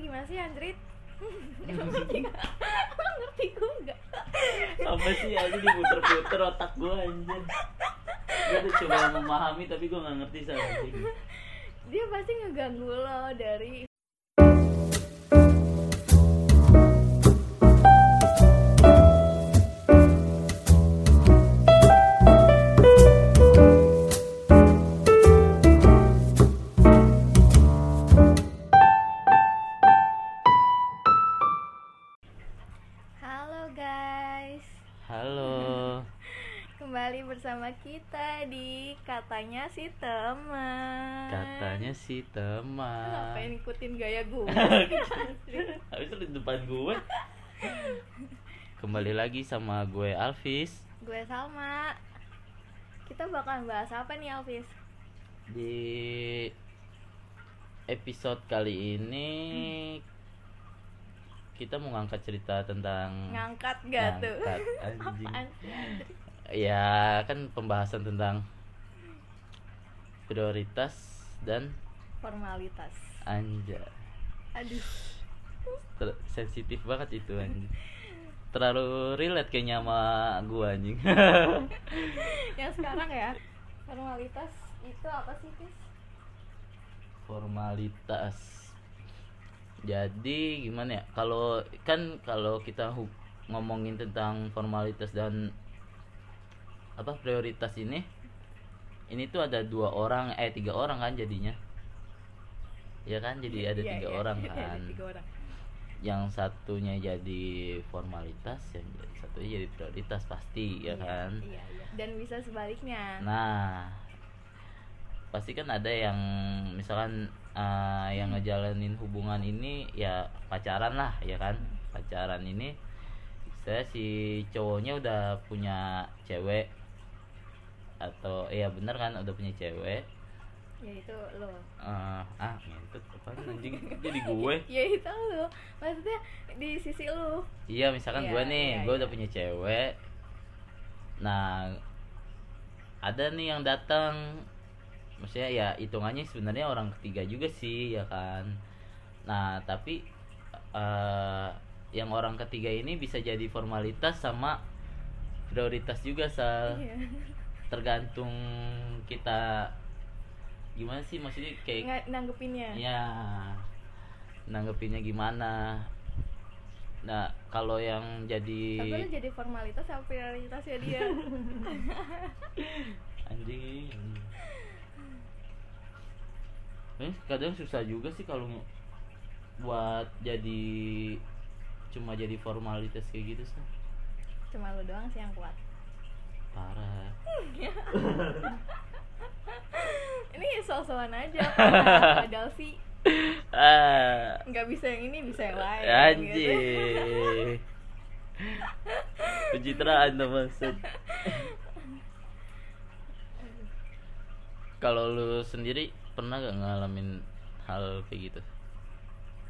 gimana sih anjrit ngerti gue gak? apa sih aja diputer-puter otak gue anjir. Gue udah coba memahami tapi gue nggak ngerti sama Dia pasti ngeganggu lo dari si Teman katanya si teman Ngapain ikutin gaya gue? habis itu di depan gue kembali lagi sama gue Alvis gue Salma Kita bakalan bahas apa nih Alvis? di episode kali ini kita mau ngangkat cerita tentang Ngangkat gak tuh? Ngangkat, anjing. Apaan? ya kan pembahasan tentang prioritas dan Formalitas. Anja Aduh. Ter- sensitif banget itu anjing. Terlalu relate kayaknya sama gua anjing. Yang sekarang ya Formalitas itu apa sih Fis? formalitas. Jadi gimana ya? Kalau kan kalau kita ngomongin tentang formalitas dan apa prioritas ini ini tuh ada dua orang eh tiga orang kan jadinya. Ya kan? Jadi ada Iya, tiga iya, orang iya, ada kan. tiga orang. yang satunya jadi formalitas yang satunya jadi prioritas pasti ya Iya, kan? Iya, iya. Dan bisa sebaliknya. Nah, pasti kan ada yang misalkan eh, yang ngejalanin hubungan ini ya pacaran lah ya kan? Pacaran ini saya si cowoknya udah punya cewek atau ya bener kan udah punya cewek? Ya itu lo. Eh, ah ngentut apa anjing? Jadi gue? Ya itu lo. Maksudnya di sisi lo. Iya misalkan Iya, gue nih iya, gue iya. udah punya cewek. Nah ada nih yang datang maksudnya ya hitungannya sebenarnya orang ketiga juga sih ya kan? Nah tapi eh yang orang ketiga ini bisa jadi formalitas sama prioritas juga sal. Iya tergantung kita gimana sih maksudnya kayak Nggak nanggepinnya. Ya nanggepinnya gimana? Nah kalau yang jadi Tapi jadi formalitas sama prioritasnya dia? Anjing. Anjing. Eh, kadang susah juga sih kalau buat jadi cuma jadi formalitas kayak gitu sih. Cuma lo doang sih yang kuat parah. Ini so-soan aja Padahal sih nggak bisa yang ini bisa yang lain gitu. anjing pencitraan tuh maksud. Kalau lu sendiri pernah gak ngalamin hal kayak gitu?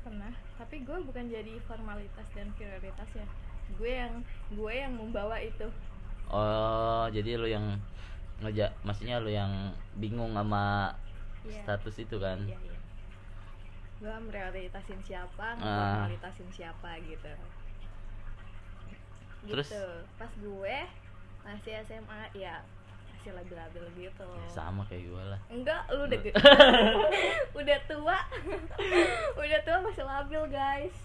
Pernah. Tapi gue bukan jadi formalitas dan prioritas ya. Gue yang gue yang membawa itu oh jadi lu yang ngejak maksudnya lu yang bingung sama Iya. status itu kan? Iya iya. Gue prioritasin siapa Ah. ngeformalitasin siapa gitu. Terus? gitu. Pas gue masih SMA ya masih labil-labil gitu. Ya, sama kayak gue lah. Enggak lu udah gede. Udah tua. Udah tua masih labil guys.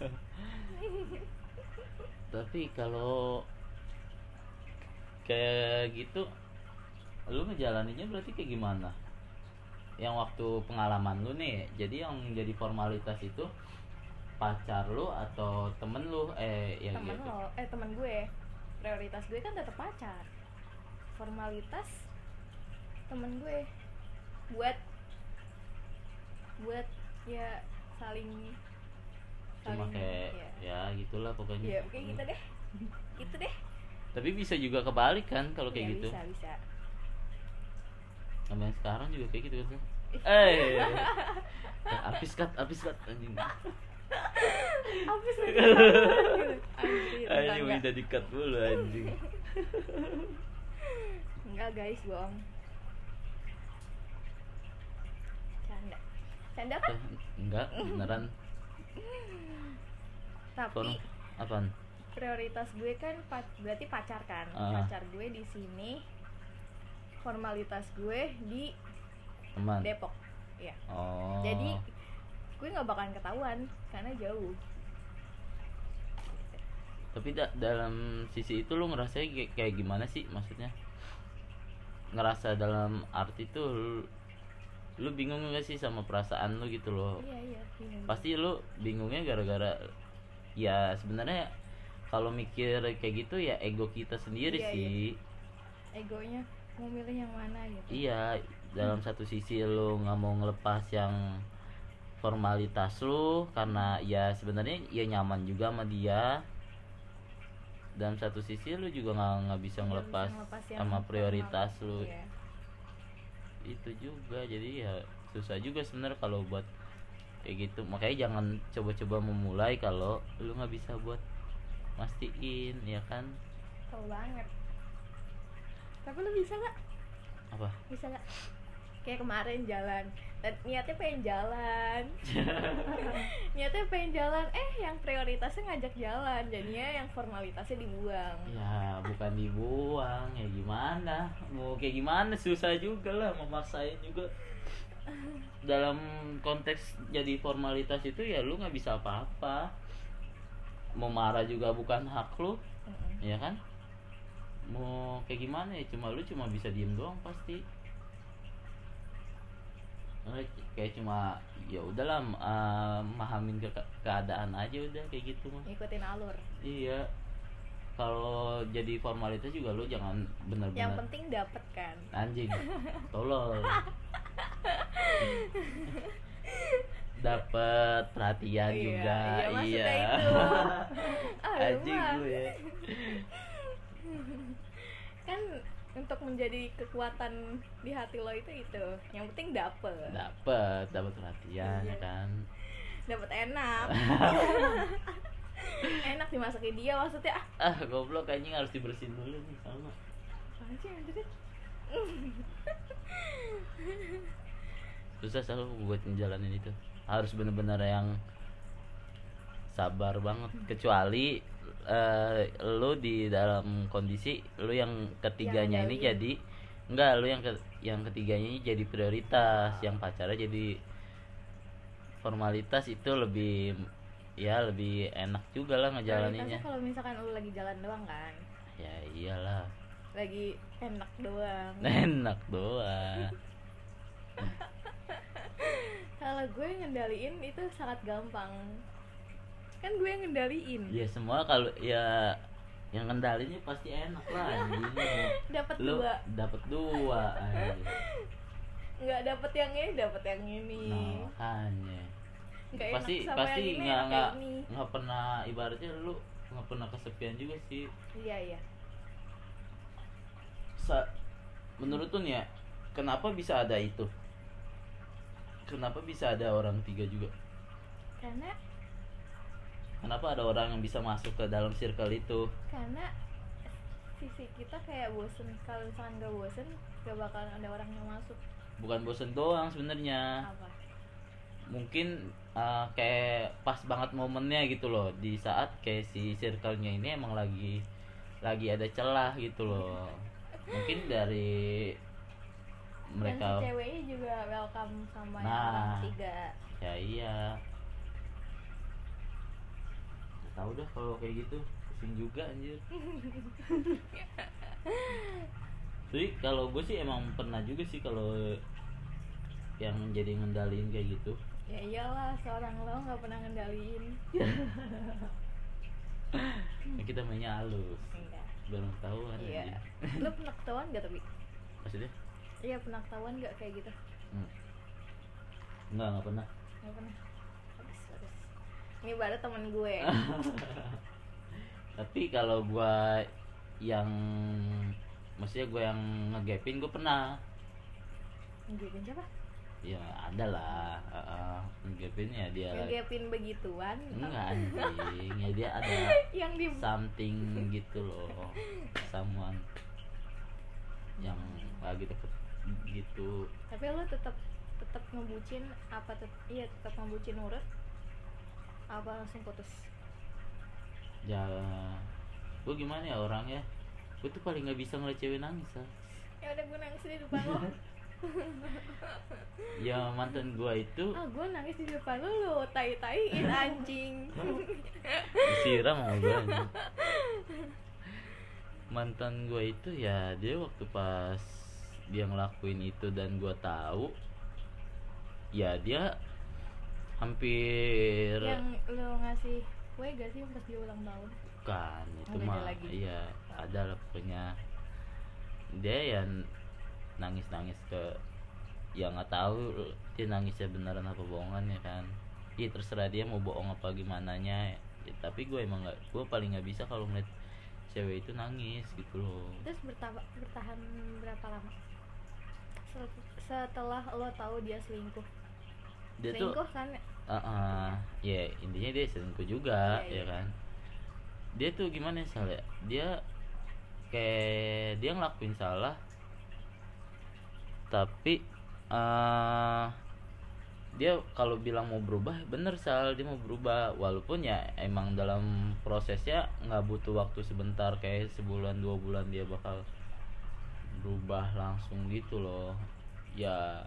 Tapi kalau kayak gitu lu ngejalaninnya berarti kayak gimana? Yang waktu pengalaman lu nih jadi yang jadi formalitas itu pacar lu atau temen lu? Eh ya temen gitu. lo eh temen gue. Prioritas gue kan tetap pacar. Formalitas temen gue. Buat buat ya saling cuma saling kayak ya, ya gitulah pokoknya. Ya oke gitu deh. Gitu deh tapi bisa juga kebalik kan kalau kayak Ya, gitu. bisa bisa. Sama sekarang juga kayak gitu kan eh. Habis cut habis cut anjing. Enggak, anjing. Minta di cut dulu anjing. Enggak guys bohong. Canda. Canda kan Eh, enggak beneran. Tapi apaan prioritas gue kan berarti pacar kan? Ah. pacar gue di sini formalitas gue di teman. Depok ya oh. Jadi gue nggak bakalan ketahuan karena jauh. Tapi da- dalam sisi itu lu ngerasa kayak, kayak gimana sih maksudnya? Ngerasa dalam arti tuh lu, lu bingung gak sih sama perasaan lu gitu loh? Iya iya bingung. pasti lu bingungnya gara-gara ya sebenarnya kalau mikir kayak gitu ya ego kita sendiri Iya, sih. Egonya mau milih yang mana gitu. Iya dalam satu sisi lu nggak mau ngelepas yang formalitas lu karena ya sebenarnya ya nyaman juga sama dia. Dalam satu sisi lu juga nggak nggak bisa Nggak ngelepas ngelepas sama prioritas lu. Iya. itu juga jadi ya susah juga sebenarnya kalau buat kayak gitu. Makanya jangan coba-coba memulai kalau lu nggak bisa buat mastiin ya kan? Tahu banget. Tapi lu bisa nggak? Apa? Bisa nggak? Kayak kemarin jalan. Dan niatnya pengen jalan. Niatnya pengen jalan. Eh yang prioritasnya ngajak jalan. Jadinya yang formalitasnya dibuang. Ya bukan dibuang. Ya gimana? Mau kayak gimana? Susah juga lah memaksain juga. Dalam konteks jadi formalitas itu ya lu nggak bisa apa-apa mau marah juga bukan hak lu Mm-mm. ya kan? Mau kayak gimana ya? Cuma lu cuma bisa diem doang pasti. Kayak cuma ya udahlah eh, mahamin ke keadaan aja udah kayak gitu mah. Ngikutin alur. Iya. Kalau jadi formalitas juga lu jangan yang bener-bener penting dapet kan? Anjing. Tolol dapat perhatian Iya, juga. iya, iya. itu. Gue. Kan untuk menjadi kekuatan di hati lo itu itu. Yang penting dapet. Dapat dapat perhatian Iya. ya kan? Dapet enak. Enak dimasakin dia maksudnya. Ah. Ah goblok kayaknya harus dibersihin dulu nih sama. Susah selalu buat ngejalanin itu harus bener-bener yang sabar banget. Kecuali eh, lu di dalam kondisi lu yang ketiganya Yang ini jadi enggak lu yang ke, yang ketiganya ini jadi prioritas yang pacarnya jadi formalitas itu lebih ya lebih enak juga lah ngejalaninnya. Kalau misalkan lu lagi jalan doang kan? Ya iyalah. Lagi enak doang. Enak doang kalau gue ngendaliin itu sangat gampang. Kan gue yang ngendaliin. Ya semua kalau ya yang kendalinya pasti enak lah anjing. Dapat dua. dapat dua nggak dapet yang ini dapet yang ini. Nah makanya. Nggak pasti enak sama pasti nggak nggak nggak pernah ibaratnya lu nggak pernah kesepian juga sih. Iya iya. Sa menurut tuh nih ya kenapa bisa ada itu kenapa bisa ada orang tiga juga? Karena kenapa ada orang yang bisa masuk ke dalam circle itu? Karena sisi kita kayak bosen. Kalau misalkan gak bosen gak bakalan ada orang yang masuk. Bukan bosen doang sebenarnya. Apa? Mungkin uh, kayak pas banget momennya gitu loh. Di saat kayak si circle-nya ini emang lagi lagi ada celah gitu loh. Mungkin dari mereka si ceweknya juga welcome sama yang Nah. orang ketiga ya iya. Tahu dah kalau kayak gitu. Pusing juga anjir. Tapi kalau gue sih emang pernah juga sih kalau yang jadi ngendaliin kayak gitu. Ya iyalah seorang lo nggak pernah ngendaliin. Ya, kita mainnya halus. Enggak belum ketahuan iya. anjing. lo pernah ketahuan gak tapi? Maksudnya iya pernah ketahuan gak kayak gitu Hmm. Enggak, enggak pernah. nggak pernah bagus bagus ini baru temen gue Tapi kalau gua yang maksudnya gue yang ngegapin gue pernah. ngegapin siapa Ya ada lah. Heeh, ngegapin ya dia ngegapin begituan enggak anjing. Ya dia ada yang di something gitu loh. Someone yang lagi deket gitu. tapi lo tetap tetap ngebucin apa tet iya tetap ngebucin nurut apa langsung putus ya gue gimana ya orangnya gue tuh paling nggak bisa ngeliat cewek nangis Sal. ya udah gue nangis di depan lo ya mantan gue itu ah gue nangis di depan lo lo tai taiin anjing disiram sama gue anjing. mantan gue itu ya dia waktu pas dia ngelakuin itu dan gue tahu ya dia hampir yang lo ngasih kue gak sih pas dia ulang tahun? Bukan itu mah iya ada lah pokoknya. Dia ya nangis nangis ke ya nggak tahu dia nangisnya beneran apa bohongan ya kan. Iya terserah dia mau bohong apa gimana nya ya, tapi gue emang nggak gue paling nggak bisa kalau ngeliat cewek itu nangis gitu loh. Terus bertahan berapa lama setelah lo tahu dia selingkuh. Dia tuh selingkuh kan? Ah, ah. ya intinya dia selingkuh juga Iya, iya. ya kan? Dia tuh gimana ya Sal, ya? Dia kayak dia ngelakuin salah tapi eh dia kalau bilang mau berubah bener sal dia mau berubah. Walaupun ya emang dalam prosesnya nggak butuh waktu sebentar kayak sebulan dua bulan dia bakal berubah langsung gitu loh. Ya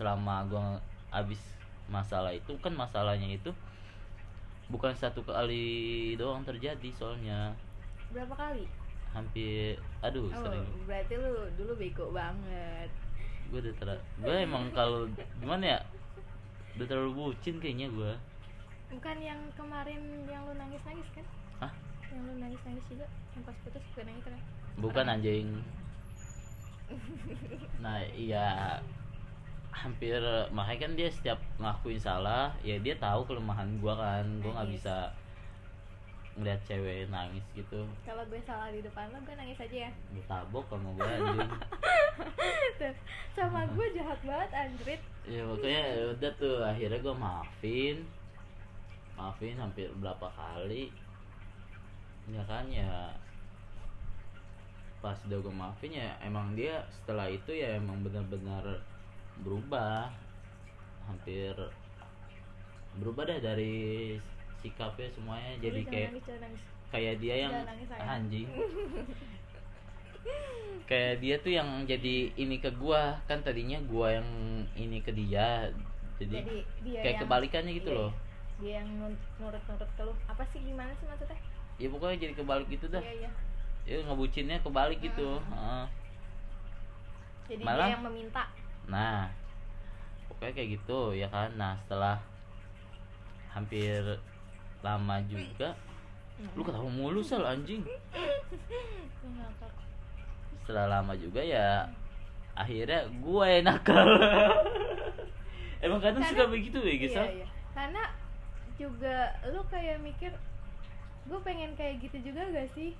selama gua abis masalah itu kan masalahnya itu bukan satu kali doang terjadi soalnya. Berapa kali? Hampir aduh oh sering. berarti lu dulu bego banget. Gue udah ter gue emang kalau gimana ya? Udah terlalu bucin kayaknya gue bukan yang kemarin yang lu nangis nangis kan? Hah? yang lu nangis nangis juga yang pas putus juga nangis kan? Bukan anjing nah iya. Hampir makanya kan dia setiap ngakuin salah ya dia tahu kelemahan gua kan. Gua nggak bisa ngeliat cewek nangis gitu. Kalau gue salah di depan lo gue nangis aja ya? Gue tabok sama gue anjing. Sama gue jahat banget anjrit ya makanya ya udah tuh akhirnya gue maafin. Maafin hampir berapa kali. Ya kan ya pas udah gue maafin ya emang dia setelah itu ya emang benar-benar berubah. Hampir berubah dah dari sikapnya semuanya jadi jangan kayak nangis, jangan nangis. kayak dia yang nangis, anjing. Kayak dia tuh yang jadi ini ke gua kan tadinya gua yang ini ke dia jadi, jadi dia kayak yang, kebalikannya gitu iya, loh. dia yang nurut-nurut ke lu. Apa sih gimana sih maksudnya? Ya pokoknya jadi kebalik gitu dah. Iya iya ya ngebucinnya kebalik gitu. Hmm. Heeh. jadi Malah- dia yang meminta. Nah pokoknya kayak gitu ya kan? Nah setelah hampir lama juga lu ketawa mulu sal anjing. Setelah lama juga ya akhirnya gue yang nakal. Emang kadang Karena- suka begitu ya iya, Gisal iya. karena juga lu kayak mikir gue pengen kayak gitu juga gak sih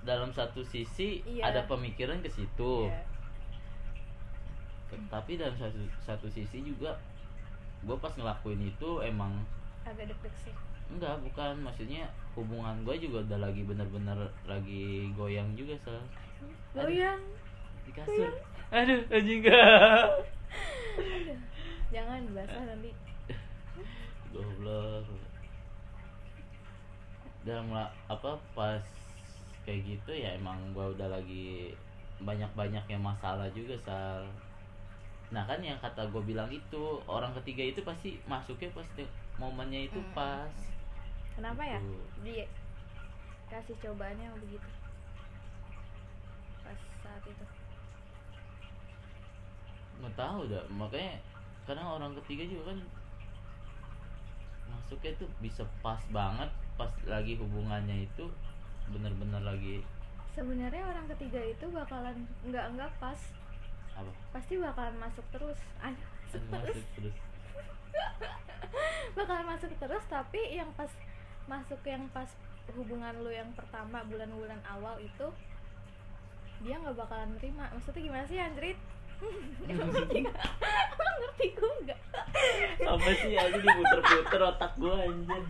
dalam satu sisi Iya. ada pemikiran ke situ. Iya. tapi dalam satu satu sisi juga gue pas ngelakuin itu emang agak deg-deg sih enggak bukan. Maksudnya hubungan gue juga udah lagi bener-bener lagi goyang juga sel. Goyang. Di kasur. Aduh anjing. Gak jangan basah nanti. Goblok. Dalam la- apa pas kayak gitu ya emang gua udah lagi banyak-banyaknya masalah juga sal. Nah kan yang kata gue bilang itu orang ketiga itu pasti masuknya pasti momennya itu Mm. pas. Kenapa ya? Gitu. dia kasih cobaannya begitu? Pas saat itu. Nggak tahu dah makanya kadang orang ketiga juga kan masuknya tuh bisa pas banget pas lagi hubungannya itu bener-bener lagi sebenarnya orang ketiga itu bakalan nggak nggak pas. Apa? Pasti bakalan masuk terus. Ah, masuk terus. bakalan masuk terus tapi yang pas masuk yang pas hubungan lu yang pertama bulan-bulan awal itu dia nggak bakalan nerima maksudnya gimana sih Andrit? Ngerti gak? Emang ngerti gue nggak? apa sih aja diputer-puter otak gue anjir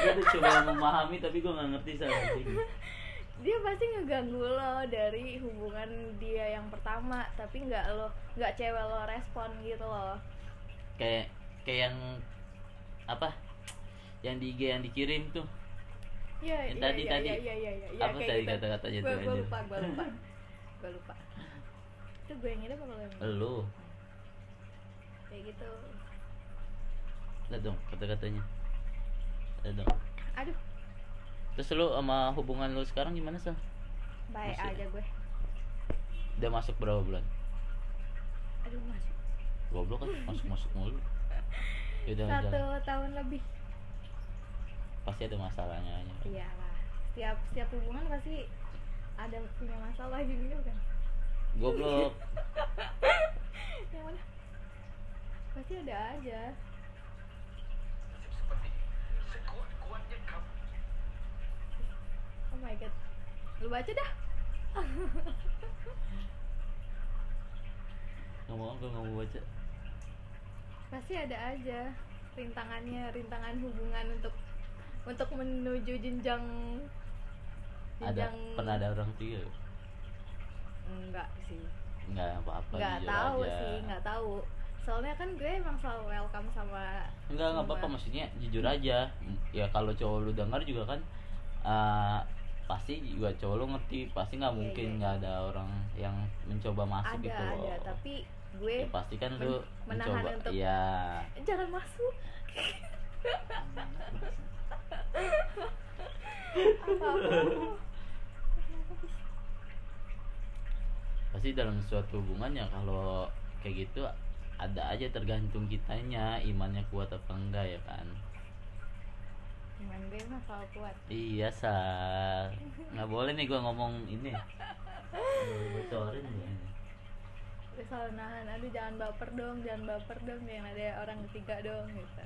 gue udah coba memahami tapi gue nggak ngerti sama dia pasti ngeganggu lo dari hubungan dia yang pertama tapi nggak lo nggak cewek lo respon gitu loh kayak kayak yang apa yang di IG yang dikirim tuh Iya, Yang iya, tadi- iya, tadi. iya, iya, iya, iya, Apa kayak tadi gitu. kata-katanya tuh, anjir? lupa, gua lupa. Gua lupa. Itu gue yang ngidam apa lo yang lu Kayak gitu. lihat dong kata-katanya Aduh, terus lu sama hubungan lu sekarang gimana sih baik Masih. aja gue. udah masuk berapa bulan Aduh, masuk. goblok kan masuk masuk mulu ya udah Satu udah tahun lebih. pasti ada masalahnya aja Iya lah. Setiap setiap hubungan pasti ada punya masalah gitu kan. goblok Yang mana? Pasti ada aja. Oh my god. Lu baca dah. nggak mau gue nggak mau baca Pasti ada aja rintangannya, rintangan hubungan untuk untuk menuju jenjang ada jenjang pernah ada orang tiga enggak sih. nggak apa-apa Nggak jujur tahu aja. sih, nggak tahu. Soalnya kan gue emang selalu welcome sama Enggak, nggak apa-apa maksudnya jujur aja. Ya kalau cowok lu dengar juga kan eh, pasti juga cowok lu ngerti, pasti nggak Iya, mungkin iya. nggak ada orang yang mencoba masuk ada gitu loh. ada tapi gue ya pasti kan lu men- menahan mencoba. untuk- Iya. jangan masuk apa Pasti dalam suatu hubungan ya kalau kayak gitu ada aja tergantung kitanya imannya kuat apa enggak ya kan. Cuman gue mah selalu kuat Iya sa, nggak boleh nih gua ngomong ini. Bocorin ya. gue selalu nahan aduh jangan baper dong jangan baper dong jangan ada orang ketiga dong gitu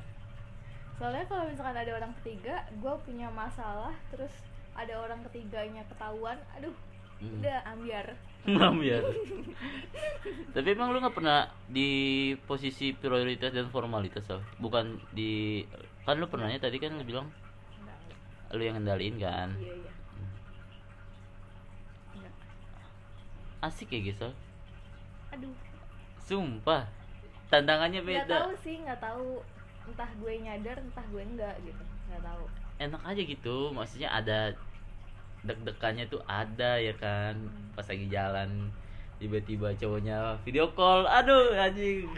soalnya kalau misalkan ada orang ketiga gue punya masalah terus ada orang ketiganya ketahuan aduh Hmm. udah ambiar Ngambil. Tapi emang lu nggak pernah di posisi prioritas dan formalitas Sal? Bukan di kan lu pernahnya tadi kan lu bilang enggak lu yang ngendaliin kan. iya iya enggak Asik ya. Sal? aduh Sumpah. Tantangannya nggak beda. tahu sih nggak tahu entah gue nyadar entah gue enggak gitu nggak tahu Enak aja gitu. Maksudnya ada deg-degannya tuh ada ya kan. Pas lagi jalan tiba-tiba cowoknya video call. Aduh anjing.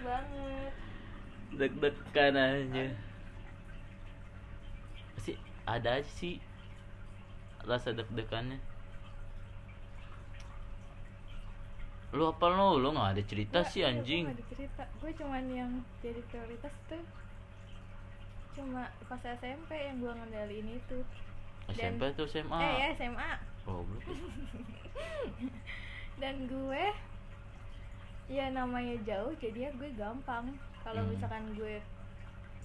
banget deg-degan aja pasti ada aja sih rasa deg-degannya lu apa lu lu nggak ada cerita Nggak, sih iya, anjing gue cuman yang jadi prioritas tuh cuma pas SMP yang gue ngendaliin itu. SMP tuh SMA eh ya SMA oh belum. Dan gue ya namanya jauh jadi ya gue gampang. Kalau Hmm. misalkan gue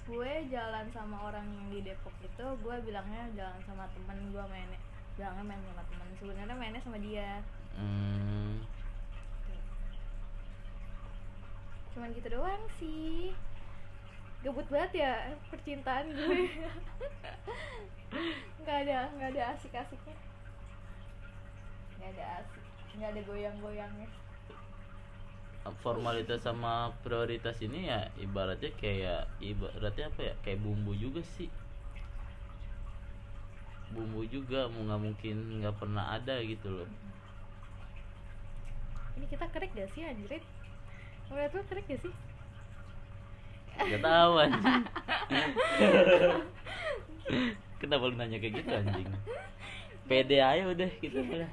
gue jalan sama orang yang di Depok itu gue bilangnya jalan sama temen gue mainnya bilangnya main sama temen. Sebenarnya mainnya sama dia. Hmm, cuman gitu doang sih gabut banget ya percintaan gue. Nggak ada nggak ada asik-asiknya. Nggak ada asik nggak ada goyang-goyangnya. Formalitas sama prioritas ini ya ibaratnya kayak ibaratnya apa ya? Kayak bumbu juga sih. Bumbu juga mau nggak mungkin nggak pernah ada gitu loh. Ini kita kerek gak sih anjrit menurut lo kerek gak sih Gak tahu anjing. Kenapa lu nanya kayak gitu anjing? Pede aja udah gitu udah.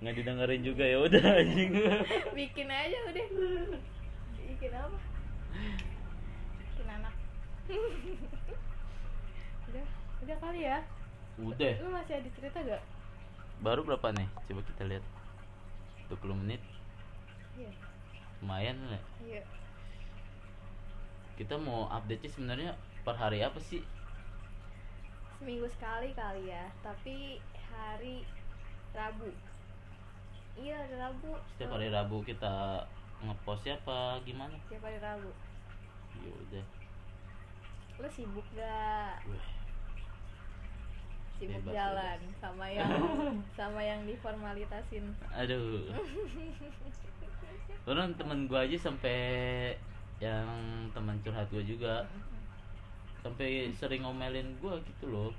Nggak didengerin juga ya udah anjing. bikin aja udah bikin apa bikin anak udah udah kali ya Udah. lu masih ada cerita gak Baru berapa nih? Coba kita lihat. 20 menit. iya Lumayan lah. iya Kita mau update sih sebenarnya per hari apa sih? seminggu sekali kali ya tapi hari Rabu iya hari Rabu Setiap hari Rabu kita ngepost apa gimana? setiap hari Rabu Ya udah. lu sibuk gak Wih, sibuk Bebas, jalan sama yang sama yang diformalitasin Aduh. Orang temen gua aja sampai yang teman curhat gua juga. Sampai sering ngomelin gue gitu loh.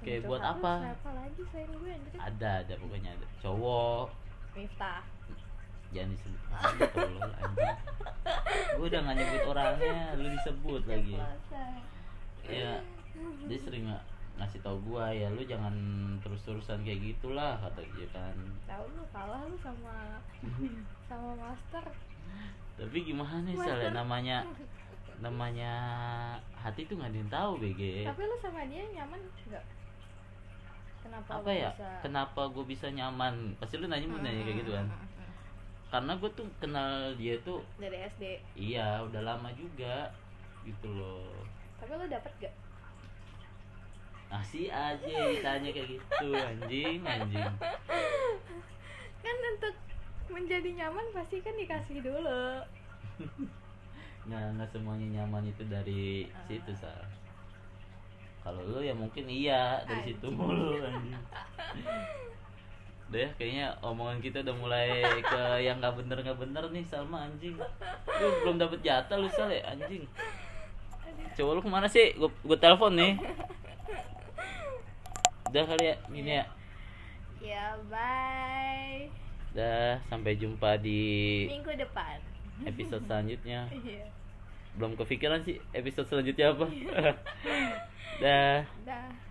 Kayak buat apa? siapa lagi selain gue ada ada pokoknya ada. Cowok. Miftah. Jangan disebut tolol anjing. Gue udah gak nyebut orangnya lu disebut lagi. Ya dia sering nggak ngasih tau gua ya lu jangan terus-terusan kayak gitulah kata dia kan. Tahu lu kalah lu sama sama master tapi gimana sih Sal, ya, namanya namanya hati tuh nggak ada yang tahu BG tapi lu sama dia nyaman nggak? Kenapa apa ya? bisa kenapa gue bisa nyaman? Pasti lu nanya mau nanya kayak gitu kan. Karena gue tuh kenal dia tuh dari SD iya udah lama juga gitu loh. Tapi lu dapet gak masih aja ditanya kayak gitu anjing anjing. Kan untuk menjadi nyaman pasti kan dikasih dulu. Nggak nggak semuanya nyaman itu dari situ sa. Kalau lu ya mungkin iya dari situ mulu anjing. Deh kayaknya omongan kita udah mulai ke yang nggak bener nggak bener nih Salma anjing. Lu belum dapet jatah lu Sal ya anjing. Coba lu ke mana sih? Gue gue telepon nih. Udah kali ya gini ya. Ya bye udah sampai jumpa di minggu depan. episode selanjutnya. Iya. Belum kepikiran sih episode selanjutnya apa. Dah. Dah